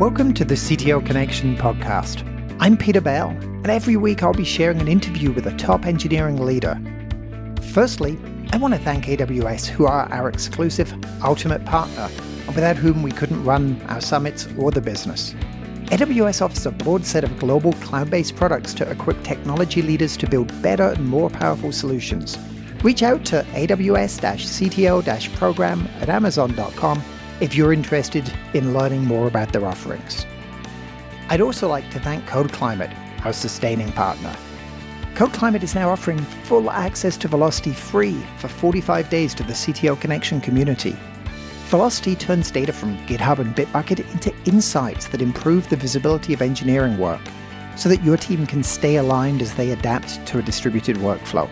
Welcome to the CTO Connection podcast. I'm Peter Bell, and every week I'll be sharing an interview with a top engineering leader. Firstly, I want to thank AWS, who are our exclusive ultimate partner, and without whom we couldn't run our summits or the business. AWS offers a broad set of global cloud based products to equip technology leaders to build better and more powerful solutions. Reach out to AWS CTO program at Amazon.com if you're interested in learning more about their offerings. I'd also like to thank Code Climate, our sustaining partner. Code Climate is now offering full access to Velocity free for 45 days to the CTO Connection community. Velocity turns data from GitHub and Bitbucket into insights that improve the visibility of engineering work so that your team can stay aligned as they adapt to a distributed workflow.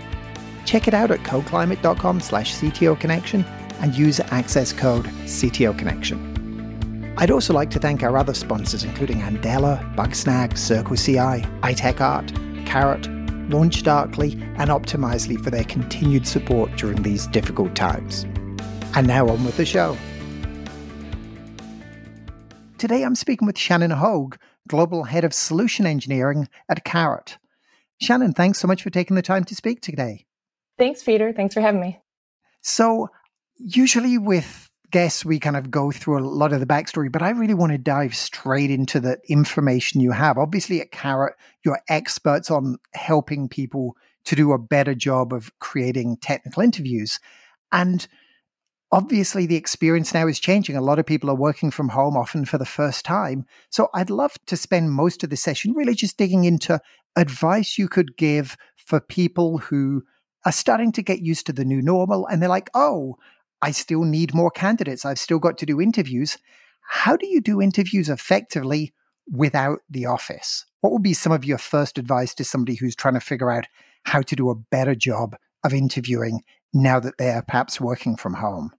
Check it out at codeclimate.com slash Connection and use access code CTO Connection. I'd also like to thank our other sponsors, including Andela, Bugsnag, CircleCI, iTechArt, Karat, LaunchDarkly, and Optimizely for their continued support during these difficult times. And now on with the show. Today I'm speaking with Shannon Hogue, Global Head of Solution Engineering at Karat. Shannon, thanks so much for taking the time to speak today. Thanks, Peter. Thanks for having me. So, usually with guests, we kind of go through a lot of the backstory, but I really want to dive straight into the information you have. Obviously, at Karat, you're experts on helping people to do a better job of creating technical interviews. And obviously, the experience now is changing. A lot of people are working from home, often for the first time. So, I'd love to spend most of the session really just digging into advice you could give for people who are starting to get used to the new normal and they're like, oh, I still need more candidates. I've still got to do interviews. How do you do interviews effectively without the office? What would be some of your first advice to somebody who's trying to figure out how to do a better job of interviewing now that they're perhaps working from home?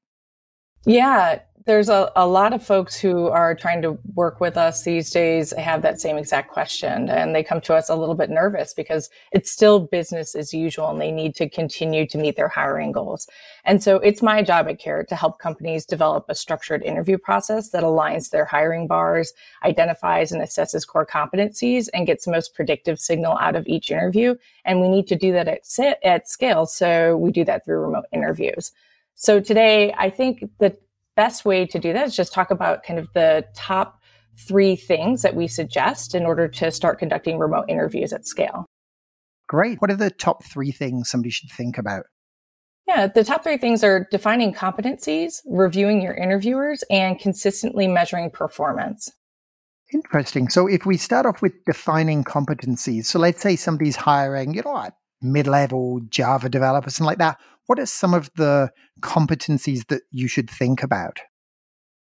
Yeah, there's a, a lot of folks who are trying to work with us these days have that same exact question and they come to us a little bit nervous because it's still business as usual and they need to continue to meet their hiring goals. And so it's my job at Karat to help companies develop a structured interview process that aligns their hiring bars identifies and assesses core competencies and gets the most predictive signal out of each interview. And we need to do that at, at scale so we do that through remote interviews. So today i think that best way to do that is just talk about kind of the top three things that we suggest in order to start conducting remote interviews at scale. Great. What are the top three things somebody should think about? Yeah, the top three things are defining competencies, reviewing your interviewers, and consistently measuring performance. Interesting. So if we start off with defining competencies, so let's say somebody's hiring, you know, mid-level Java developer, something like that what are some of the competencies that you should think about?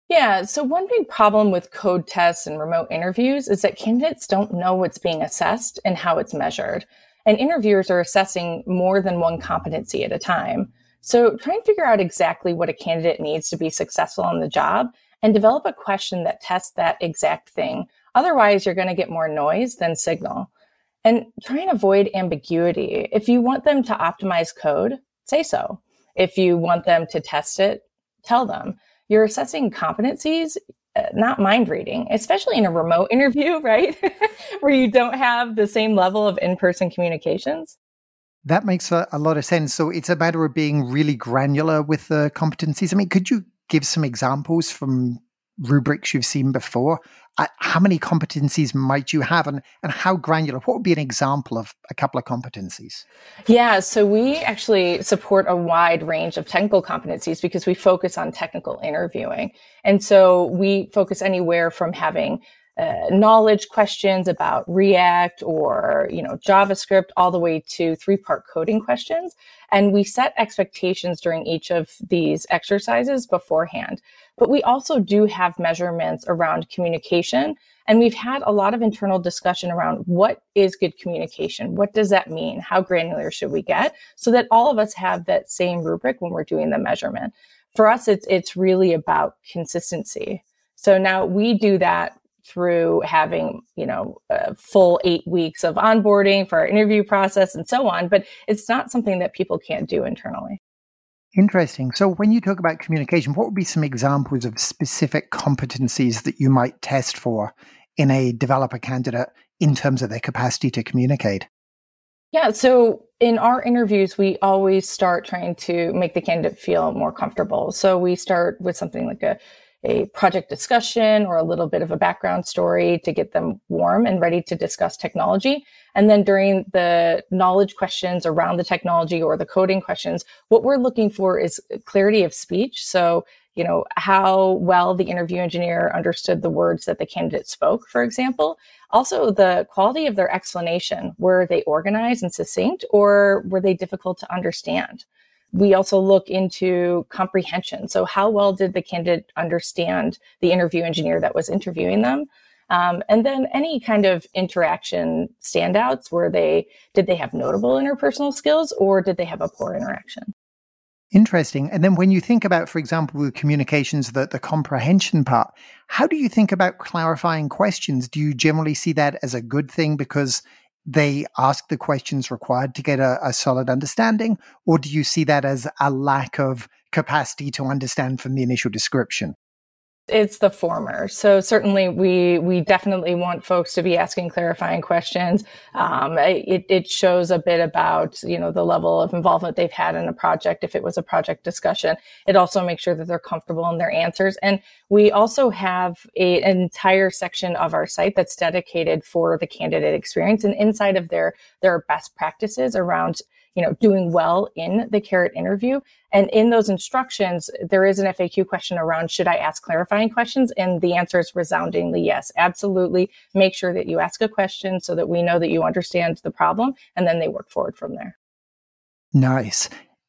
Yeah, so one big problem with code tests and remote interviews is that candidates don't know what's being assessed and how it's measured. And interviewers are assessing more than one competency at a time. So try and figure out exactly what a candidate needs to be successful on the job and develop a question that tests that exact thing. Otherwise, you're going to get more noise than signal. And try and avoid ambiguity. If you want them to optimize code, say so. If you want them to test it, tell them. You're assessing competencies, uh, not mind reading, especially in a remote interview, right? Where you don't have the same level of in person communications. That makes a, a, lot of sense. So it's a matter of being really granular with the competencies. I mean, could you give some examples from rubrics you've seen before? Uh, how many competencies might you have and, and how granular? What would be an example of a couple of competencies? Yeah, so we actually support a wide range of technical competencies because we focus on technical interviewing. And so we focus anywhere from having uh, knowledge questions about React or you know JavaScript, all the way to three-part coding questions, and we set expectations during each of these exercises beforehand. But we also do have measurements around communication, and we've had a lot of internal discussion around what is good communication, what does that mean, how granular should we get, so that all of us have that same rubric when we're doing the measurement. For us, it's it's really about consistency. So now we do that through having, you know, a full eight weeks of onboarding for our interview process and so on. But it's not something that people can't do internally. Interesting. So, when you talk about communication, what would be some examples of specific competencies that you might test for in a developer candidate in terms of their capacity to communicate? Yeah. So, in our interviews, we always start trying to make the candidate feel more comfortable. So, we start with something like a a project discussion or a little bit of a background story to get them warm and ready to discuss technology. And then during the knowledge questions around the technology or the coding questions, what we're looking for is clarity of speech. So, you know, how well the interview engineer understood the words that the candidate spoke, for example. Also, the quality of their explanation. Were they organized and succinct or were they difficult to understand? We also look into comprehension. So how well did the candidate understand the interview engineer that was interviewing them? Um, and then any kind of interaction standouts were they did they have notable interpersonal skills or did they have a poor interaction interesting and then when you think about for example the communications the, the comprehension part how do you think about clarifying questions do you generally see that as a good thing because they ask the questions required to get a, a, solid understanding, or do you see that as a lack of capacity to understand from the initial description? It's the former. So certainly we we definitely want folks to be asking clarifying questions. Um, it, it shows a bit about you know the level of involvement they've had in a project. If it was a project discussion, it also makes sure that they're comfortable in their answers. And we also have a, an entire section of our site that's dedicated for the candidate experience. And inside of there, there are best practices around you know, doing well in the Karat interview. And in those instructions, there is an FAQ question around should I ask clarifying questions? And the answer is resoundingly yes, absolutely. Make sure that you ask a question so that we know that you understand the problem and then they work forward from there. Nice.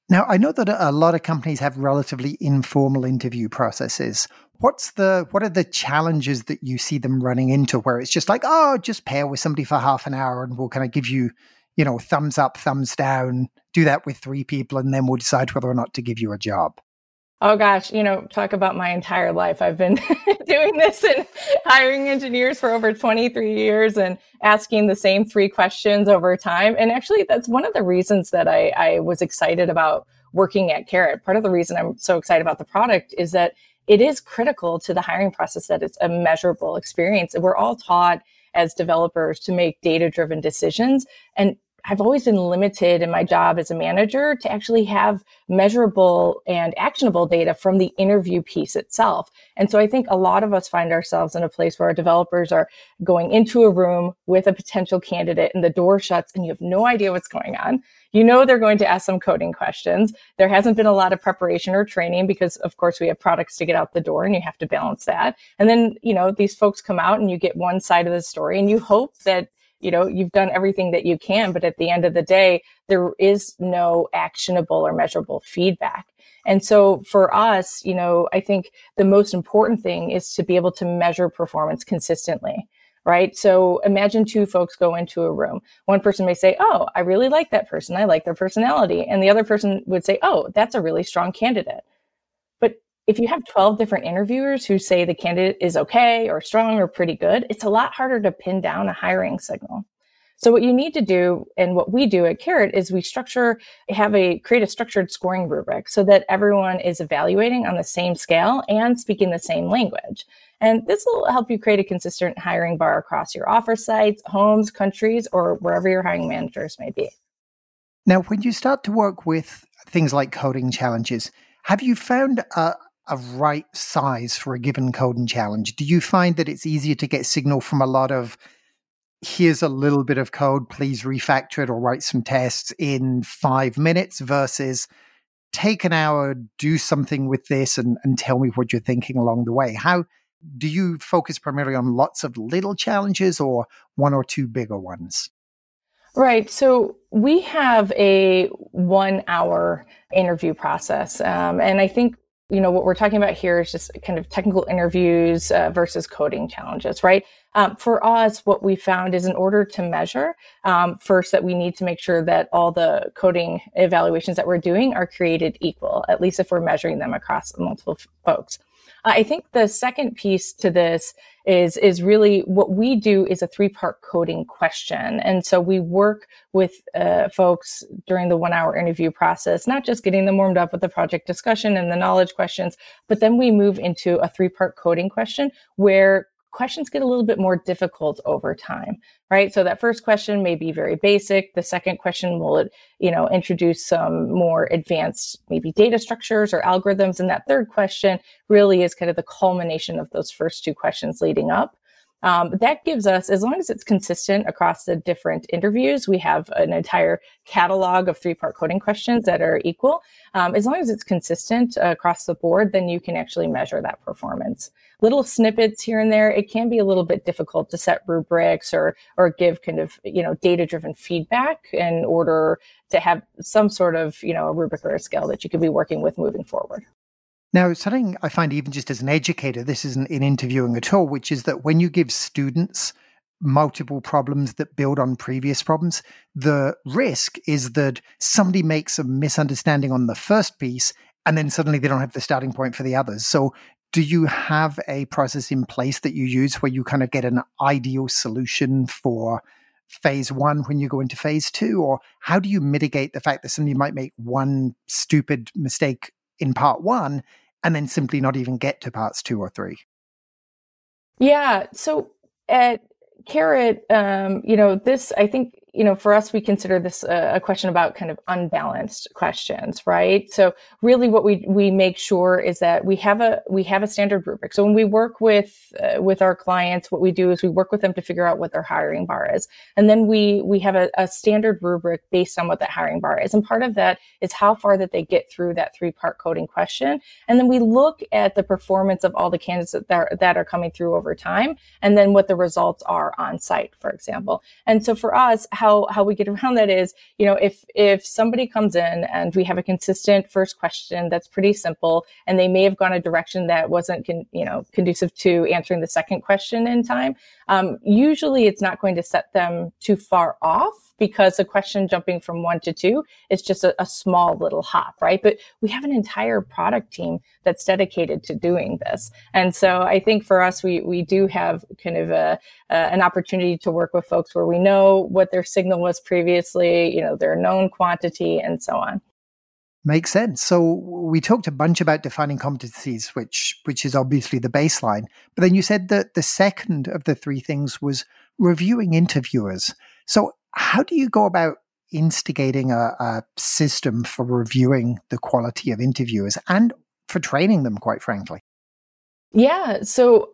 Now, I know that a lot of companies have relatively informal interview processes. What's the what are the challenges that you see them running into where it's just like, oh, just pair with somebody for half an hour and we'll kind of give you you know, thumbs up, thumbs down, do that with three people, and then we'll decide whether or not to give you a job. Oh gosh, you know, talk about my entire life. I've been doing this and hiring engineers for over 23 years and asking the same three questions over time. And actually, that's one of the reasons that I, I was excited about working at Karat. Part of the reason I'm so excited about the product is that it is critical to the hiring process that it's a measurable experience. We're all taught as developers to make data driven decisions. And I've always been limited in my job as a manager to actually have measurable and actionable data from the interview piece itself. And so I think a lot of us find ourselves in a place where our developers are going into a room with a potential candidate and the door shuts and you have no idea what's going on. You know they're going to ask some coding questions. There hasn't been a lot of preparation or training because of course we have products to get out the door and you have to balance that. And then, you know, these folks come out and you get one side of the story and you hope that you know you've done everything that you can but at the end of the day there is no actionable or measurable feedback. And so for us you know i think the most important thing is to be able to measure performance consistently right? So imagine two folks go into a room. One person may say oh i really like that person. I like their personality. And the other person would say oh that's a really strong candidate if you have 12 different interviewers who say the candidate is okay or strong or pretty good, it's a lot harder to pin down a hiring signal. So what you need to do and what we do at Karat is we structure, have a create a structured scoring rubric so that everyone is evaluating on the same scale and speaking the same language. And this will help you create a consistent hiring bar across your offer sites, homes, countries, or wherever your hiring managers may be. Now, when you start to work with things like coding challenges, have you found a, a right size for a given coding challenge? Do you find that it's easier to get signal from a lot of here's a little bit of code, please refactor it or write some tests in five minutes versus take an hour, do something with this and, and tell me what you're thinking along the way? How do you focus primarily on lots of little challenges or one or two bigger ones? Right. So we have a one hour interview process. Um, and I think you know, what we're talking about here is just kind of technical interviews uh, versus coding challenges, right? Um, for us, what we found is in order to measure, um, first that we need to make sure that all the coding evaluations that we're doing are created equal, at least if we're measuring them across multiple folks. Uh, I think the second piece to this is is really what we do is a three part coding question, and so we work with uh, folks during the one hour interview process, not just getting them warmed up with the project discussion and the knowledge questions, but then we move into a three part coding question where questions get a little bit more difficult over time, right? So that first question may be very basic. The second question will, you know, introduce some more advanced, maybe data structures or algorithms. And that third question really is kind of the culmination of those first two questions leading up. Um, that gives us, as long as it's consistent across the different interviews, we have an entire catalog of three part coding questions that are equal. Um, as long as it's consistent uh, across the board, then you can actually measure that performance. Little snippets here and there, it can be a little bit difficult to set rubrics or, or give kind of, you know, data driven feedback in order to have some sort of, you know, a rubric or a scale that you could be working with moving forward. Now, something I find even just as an educator, this isn't in interviewing at all, which is that when you give students multiple problems that build on previous problems, the risk is that somebody makes a misunderstanding on the first piece and then suddenly they don't have the starting point for the others. So, do you have a process in place that you use where you kind of get an ideal solution for phase one when you go into phase two? Or how do you mitigate the fact that somebody might make one stupid mistake in part one and then simply not even get to parts two or three? Yeah. So at Karat, um, you know, this, I think you know, for us, we consider this a, a, question about kind of unbalanced questions, right? So really what we, we make sure is that we have a, we have a standard rubric. So when we work with, uh, with our clients, what we do is we work with them to figure out what their hiring bar is. And then we, we have a, a standard rubric based on what that hiring bar is. And part of that is how far that they get through that three part coding question. And then we look at the performance of all the candidates that are, that are coming through over time and then what the results are on site, for example. And so for us, how how we get around that is, you know, if if somebody comes in and we have a consistent first question that's pretty simple, and they may have gone a direction that wasn't, con- you know, conducive to answering the second question in time, um, usually it's not going to set them too far off because the question jumping from one to two is just a, a, small little hop, right? But we have an entire product team that's dedicated to doing this. And so I think for us, we, we do have kind of a, an opportunity to work with folks where we know what their signal was previously, you know, their known quantity and so on. Makes sense. So we talked a bunch about defining competencies, which which is obviously the baseline. But then you said that the second of the three things was reviewing interviewers. So how do you go about instigating a, a system for reviewing the quality of interviewers and for training them, quite frankly? Yeah. So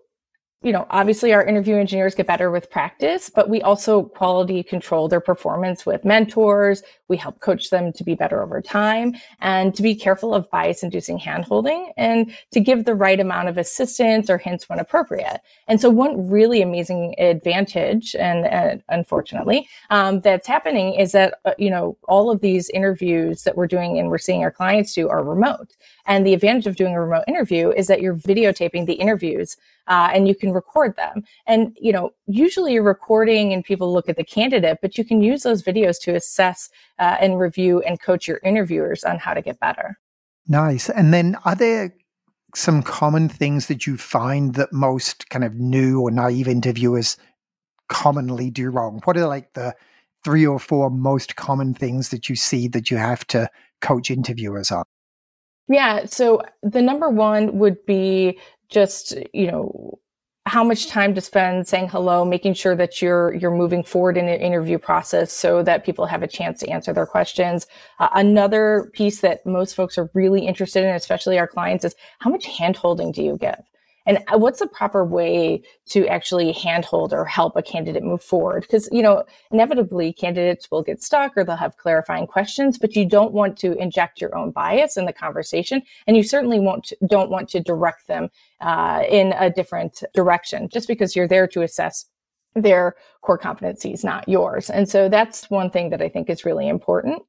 you know, obviously our interview engineers get better with practice, but we also quality control their performance with mentors. We help coach them to be better over time and to be careful of bias inducing handholding and to give the right amount of assistance or hints when appropriate. And so one really amazing advantage and, unfortunately, um, that's happening is that, uh, you know, all of these interviews that we're doing and we're seeing our clients do are remote. And the advantage of doing a remote interview is that you're videotaping the interviews uh, and you can record them. And, you know, usually you're recording and people look at the candidate, but you can use those videos to assess uh, and review and coach your interviewers on how to get better. Nice. And then are there some common things that you find that most kind of new or naive interviewers commonly do wrong? What are like the three or four most common things that you see that you have to coach interviewers on? Yeah. So the number one would be just, you know, how much time to spend saying hello, making sure that you're you're moving forward in the interview process so that people have a chance to answer their questions. Uh, another piece that most folks are really interested in, especially our clients, is how much handholding do you give? And uh, what's the proper way to actually handhold or help a candidate move forward? Because you know inevitably candidates will get stuck or they'll have clarifying questions but you don't want to inject your own bias in the conversation and you certainly won't don't want to direct them uh, in a different direction just because you're there to assess their core competencies not yours. And so that's one thing that i think is really important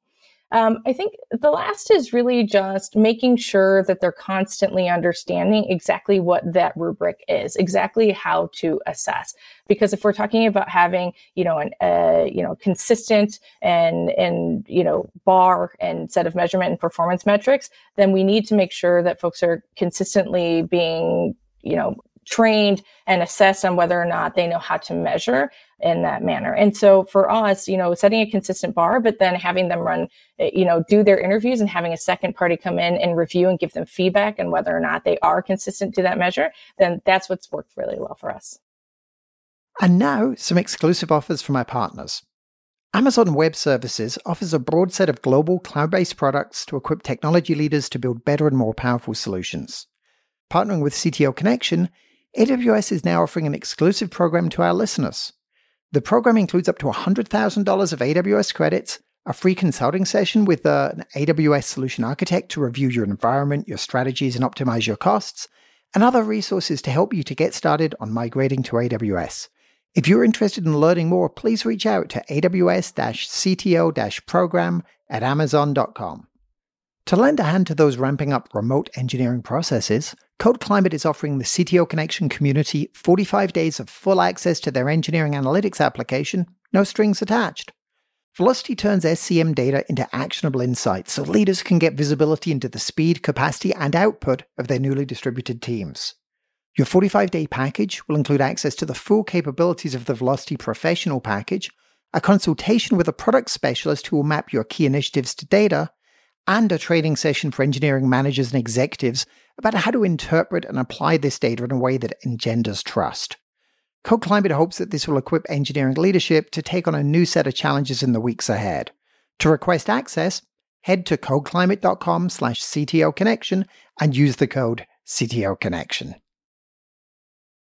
Um, I think the last is really just making sure that they're constantly understanding exactly what that rubric is, exactly how to assess. Because if we're talking about having, you know, an, uh, you know, consistent and, and, you know, bar and set of measurement and performance metrics, then we need to make sure that folks are consistently being, you know, trained and assessed on whether or not they know how to measure in that manner. And so for us, you know, setting a consistent bar, but then having them run, eh, you know, do their interviews and having a second party come in and review and give them feedback and whether or not they are consistent to that measure, then that's what's worked really well for us. And now some exclusive offers from our partners. Amazon Web Services offers a broad set of global cloud based products to equip technology leaders to build better and more powerful solutions. Partnering with CTO Connection, AWS is now offering an exclusive program to our listeners. The program includes up to $100,000 of AWS credits, a free consulting session with uh, an AWS solution architect to review your environment, your strategies, and optimize your costs, and other resources to help you to get started on migrating to AWS. If you're interested in learning more, please reach out to AWS CTO program at Amazon.com. To lend a hand to those ramping up remote engineering processes, Code Climate is offering the CTO Connection community 45 days of full access to their engineering analytics application, no strings attached. Velocity turns SCM data into actionable insights so leaders can get visibility into the speed, capacity, and output of their newly distributed teams. Your 45 day package will include access to the full capabilities of the Velocity Professional package, a consultation with a product specialist who will map your key initiatives to data, and a training session for engineering managers and executives about how to interpret and apply this data in a way that engenders trust. Code Climate hopes that this will equip engineering leadership to take on a new set of challenges in the weeks ahead. To request access, head to codeclimate.com slash CTO connection and use the code CTO connection.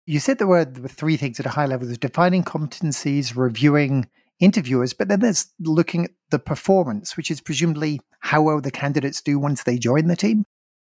You said there were three things at a high level. There's defining competencies, reviewing interviewers, but then there's looking at the performance, which is presumably how well the candidates do once they join the team.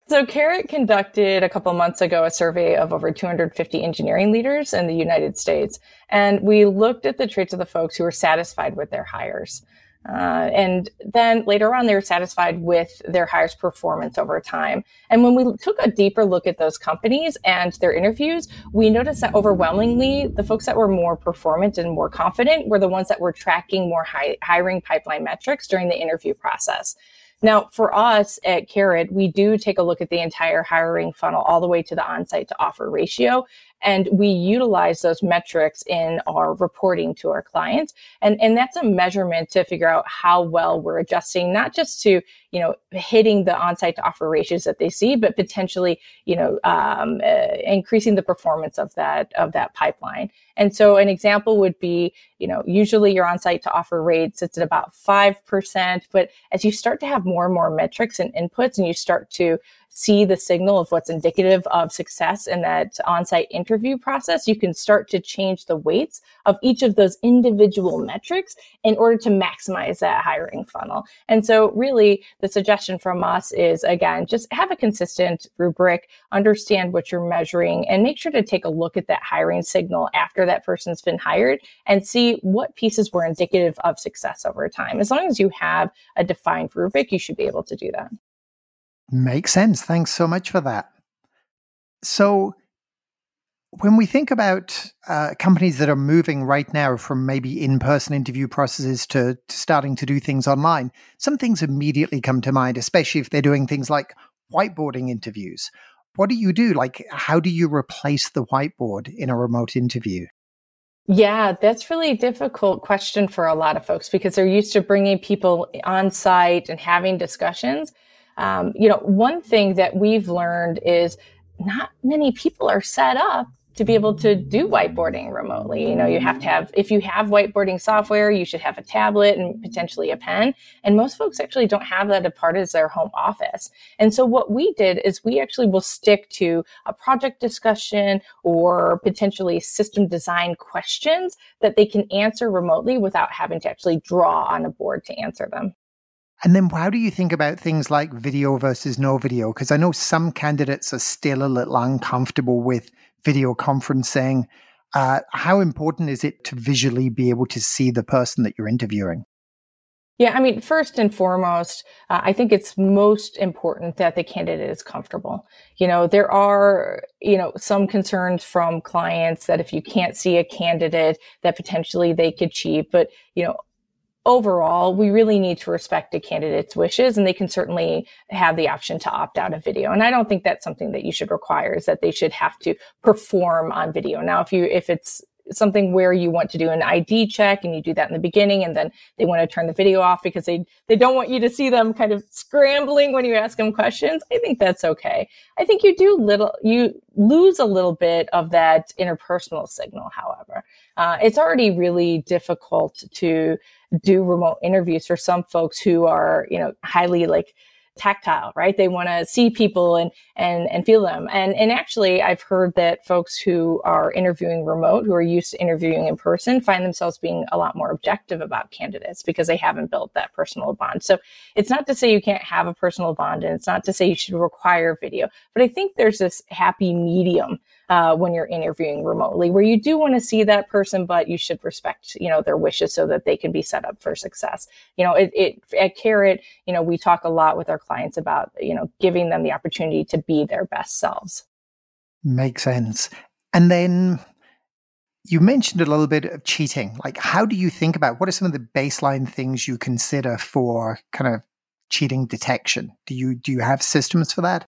So Karat conducted a couple months ago a survey of over 250 engineering leaders in the United States. And we looked at the traits of the folks who were satisfied with their hires. Uh, and then later on, they were satisfied with their hires performance over time. And when we took a deeper look at those companies and their interviews, we noticed that overwhelmingly, the folks that were more performant and more confident were the ones that were tracking more hiring pipeline metrics during the interview process. Now, for us at Karat, we do take a look at the entire hiring funnel all the way to the on-site to offer ratio. And we utilize those metrics in our reporting to our clients. And, and that's a measurement to figure out how well we're adjusting, not just to, you know, hitting the on-site to offer ratios that they see, but potentially, you know, um, uh, increasing the performance of that, of that pipeline. And so an example would be, you know, usually your on-site to offer rates, it's at about 5%. But as you start to have more and more metrics and inputs and you start to see the signal of what's indicative of success in that on-site interview process, you can start to change the weights of each of those individual metrics in order to maximize that hiring funnel. And so really the suggestion from us is again, just have a consistent rubric, understand what you're measuring and make sure to take a look at that hiring signal after that person's been hired and see what pieces were indicative of success over time. As long as you have a defined rubric, you should be able to do that. Makes sense. Thanks so much for that. So, when we think about uh, companies that are moving right now from maybe in person interview processes to, to, starting to do things online, some things immediately come to mind, especially if they're doing things like whiteboarding interviews. What do you do? Like, how do you replace the whiteboard in a remote interview? Yeah, that's really a difficult question for a lot of folks because they're used to bringing people on site and having discussions. Um, you know, one thing that we've learned is not many people are set up to be able to do whiteboarding remotely. You know, you have to have, if you have whiteboarding software, you should have a tablet and potentially a pen. And most folks actually don't have that a part of their home office. And so what we did is we actually will stick to a project discussion or potentially system design questions that they can answer remotely without having to actually draw on a board to answer them. And then how do you think about things like video versus no video? Because I know some candidates are still a little uncomfortable with video conferencing. Uh, how important is it to visually be able to see the person that you're interviewing? Yeah, I mean, first and foremost, uh, I think it's most important that the candidate is comfortable. You know, there are, you know, some concerns from clients that if you can't see a candidate that potentially they could cheat, but, you know, overall, we really need to respect a candidate's wishes and they can certainly have the option to opt out of video. And I don't think that's something that you should require is that they should have to perform on video. Now, if you, if it's something where you want to do an ID check and you do that in the beginning and then they want to turn the video off because they, they don't want you to see them kind of scrambling when you ask them questions. I think that's okay. I think you do little, you lose a little bit of that interpersonal signal, however. Uh, it's already really difficult to do remote interviews for some folks who are, you know, highly like, tactile, right? They want to see people and and and feel them. And and actually, I've heard that folks who are interviewing remote, who are used to interviewing in person, find themselves being a lot more objective about candidates because they haven't built that personal bond. So it's not to say you can't have a personal bond, and it's not to say you should require video, but I think there's this happy medium uh, when you're interviewing remotely, where you do want to see that person, but you should respect, you know, their wishes so that they can be set up for success. You know, it, it at Karat, you know, we talk a lot with our clients about, you know, giving them the opportunity to be their best selves. Makes sense. And then you mentioned a little bit of cheating. Like, how do you think about what are some of the baseline things you consider for kind of cheating detection? Do you do you have systems for that?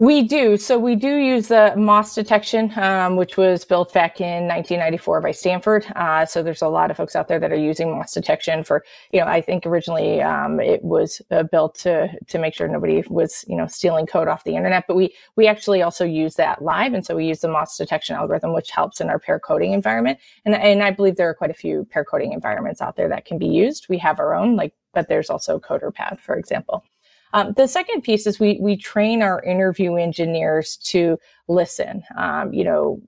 We do. So we do use the MOSS detection, um, which was built back in 1994 by Stanford. Uh, so there's a lot of folks out there that are using MOSS detection for, you know, I think originally um, it was uh, built to to make sure nobody was, you know, stealing code off the internet. But we we actually also use that live, and so we use the MOSS detection algorithm, which helps in our pair coding environment. And and I believe there are quite a few pair coding environments out there that can be used. We have our own, like, but there's also CoderPad, for example. Um, the second piece is we we train our interview engineers to listen. Um, you know,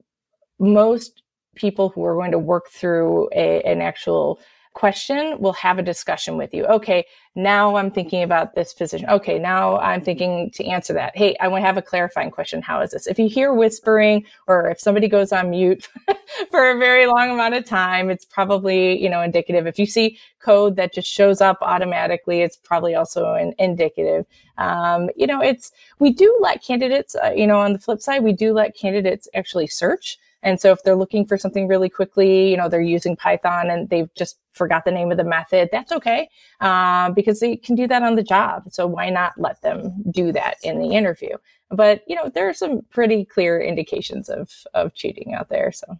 most people who are going to work through a, an actual question will have a discussion with you. Okay, now I'm thinking about this position. Okay, now I'm thinking to answer that. Hey, I want to have a clarifying question. How is this? If you hear whispering or if somebody goes on mute for a very long amount of time, it's probably, you know, indicative. If you see code that just shows up automatically, it's probably also an indicative. Um, you know, it's, we do let candidates, uh, you know, on the flip side, we do let candidates actually search. And so if they're looking for something really quickly, you know, they're using Python and they've just forgot the name of the method, that's okay uh, because they can do that on the job. So why not let them do that in the interview? But you know, there are some pretty clear indications of of cheating out there. So,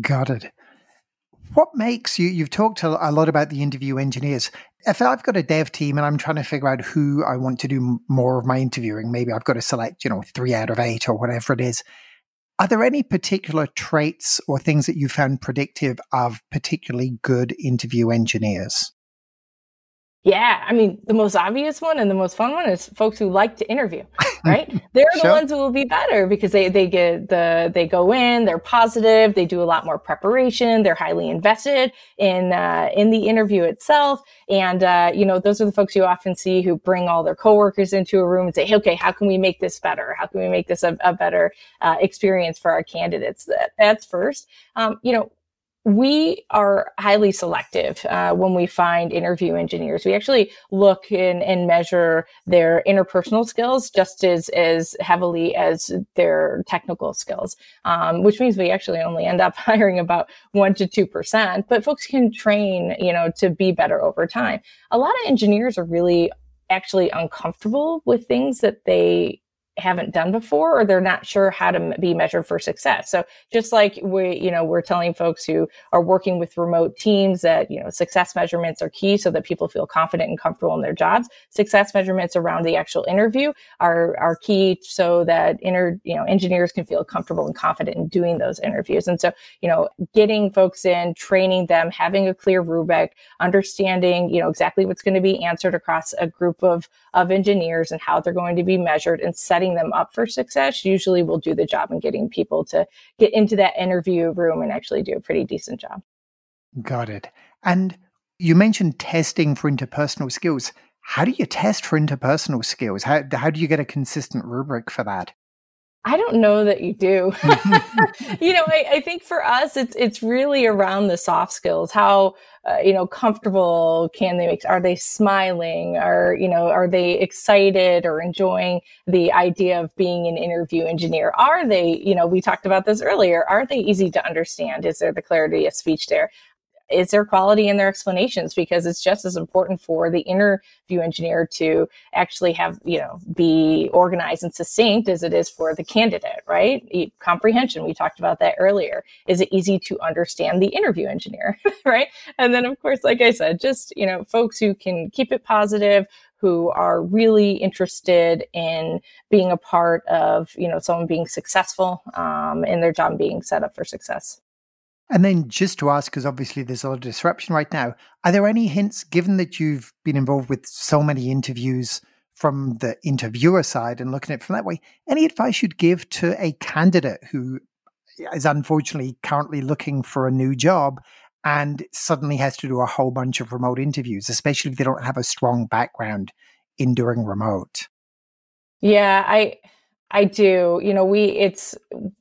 got it. What makes you? You've talked a lot about the interview engineers. If I've got a dev team and I'm trying to figure out who I want to do more of my interviewing, maybe I've got to select, you know, three out of eight or whatever it is are there any particular traits or things that you found predictive of particularly good interview engineers? Yeah, I mean, the most obvious one and the most fun one is folks who like to interview, right? They're the sure. ones who will be better because they, they get the, they go in, they're positive, they do a lot more preparation, they're highly invested in, uh, in the interview itself. And, uh, you know, those are the folks you often see who bring all their coworkers into a room and say, hey, okay, how can we make this better? How can we make this a, a better, uh, experience for our candidates? That, that's first. Um, you know, we are highly selective uh, when we find interview engineers. We actually look in and measure their interpersonal skills just as as heavily as their technical skills, um, which means we actually only end up hiring about one to two percent. But folks can train, you know, to be better over time. A lot of engineers are really actually uncomfortable with things that they haven't done before or they're not sure how to be measured for success. So just like we, you know, we're telling folks who are working with remote teams that, you know, success measurements are key so that people feel confident and comfortable in their jobs. Success measurements around the actual interview are, are key so that inter, you know, engineers can feel comfortable and confident in doing those interviews. And so, you know, getting folks in, training them, having a clear rubric, understanding, you know, exactly what's going to be answered across a group of, of engineers and how they're going to be measured and setting setting them up for success usually will do the job in getting people to get into that interview room and actually do a pretty decent job. Got it. And you mentioned testing for interpersonal skills. How do you test for interpersonal skills? How, how do you get a consistent rubric for that? I don't know that you do. you know, I, I, think for us, it's it's really around the soft skills. How uh, you know comfortable can they make? Are they smiling? Are you know are they excited or enjoying the idea of being an interview engineer? Are they you know we talked about this earlier? Are they easy to understand? Is there the clarity of speech there? Is there quality in their explanations? Because it's just as important for the interview engineer to actually have you know be organized and succinct as it is for the candidate right? Comprehension we talked about that earlier. Is it easy to understand the interview engineer right? And then of course like i said just you know folks who can keep it positive who are really interested in being a part of you know someone being successful um, in their job being set up for success and then just to ask, because obviously there's a lot of disruption right now, are there any hints, given that you've been involved with so many interviews from the interviewer side and looking at it from that way, any advice you'd give to a candidate who is unfortunately currently looking for a new job and suddenly has to do a whole bunch of remote interviews, especially if they don't have a strong background in doing remote? Yeah, I I do. You know, we it's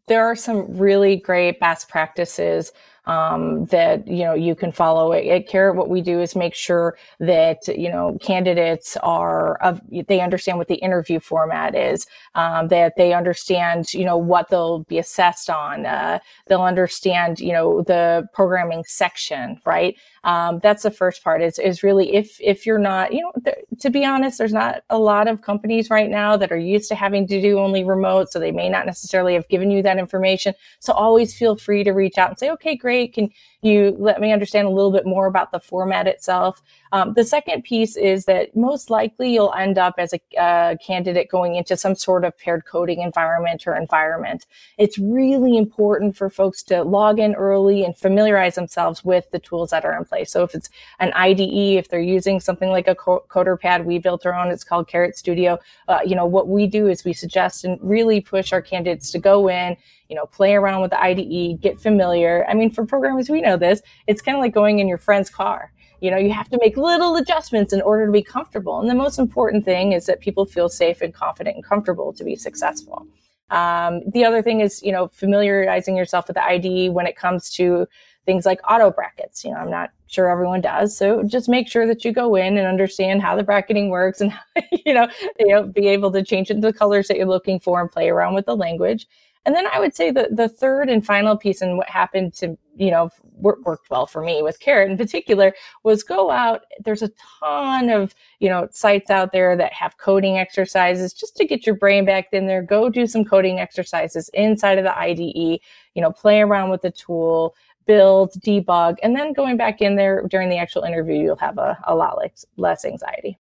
there are some really great best practices um, that you know you can follow at Karat. What we do is make sure that you know candidates are of they understand what the interview format is, um, that they understand you know what they'll be assessed on, uh, they'll understand you know the programming section, right? Um, that's the first part. Is is really if if you're not you know th- to be honest, there's not a lot of companies right now that are used to having to do only remote, so they may not necessarily have given you that information. So always feel free to reach out and say, okay, great can you let me understand a little bit more about the format itself? Um, the second piece is that most likely you'll end up as a uh, candidate going into some sort of paired coding environment or environment. It's really important for folks to log in early and familiarize themselves with the tools that are in place. So if it's an IDE, if they're using something like a CoderPad, we built our own. It's called Karat Studio. Uh, you know what we do is we suggest and really push our candidates to go in you know, play around with the IDE, get familiar. I mean, for programmers, we know this. It's kind of like going in your friend's car. You know, you have to make little adjustments in order to be comfortable. And the most important thing is that people feel safe and confident and comfortable to be successful. Um, the other thing is, you know, familiarizing yourself with the ID when it comes to things like auto brackets. You know, I'm not sure everyone does. So just make sure that you go in and understand how the bracketing works and, you know, you know, be able to change it the colors that you're looking for and play around with the language. And then I would say the the third and final piece and what happened to, you know, worked well for me with Karat in particular was go out. There's a ton of, you know, sites out there that have coding exercises just to get your brain back in there. Go do some coding exercises inside of the IDE, you know, play around with the tool, build, debug, and then going back in there during the actual interview, you'll have a, a lot less, less anxiety.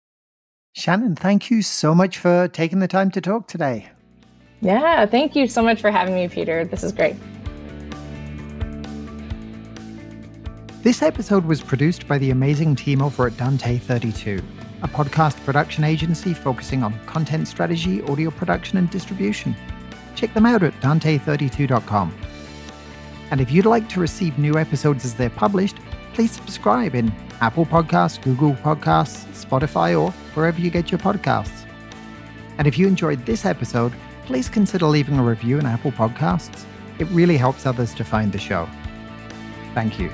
Shannon, thank you so much for taking the time to talk today. Yeah, thank you so much for having me, Peter. This is great. This episode was produced by the amazing team over at Dante 32, a podcast production agency focusing on content strategy, audio production, and distribution. Check them out at dante32.com. And if you'd like to receive new episodes as they're published, please subscribe in Apple Podcasts, Google Podcasts, Spotify, or wherever you get your podcasts. And if you enjoyed this episode, please consider leaving a review in Apple Podcasts. It really helps others to find the show. Thank you.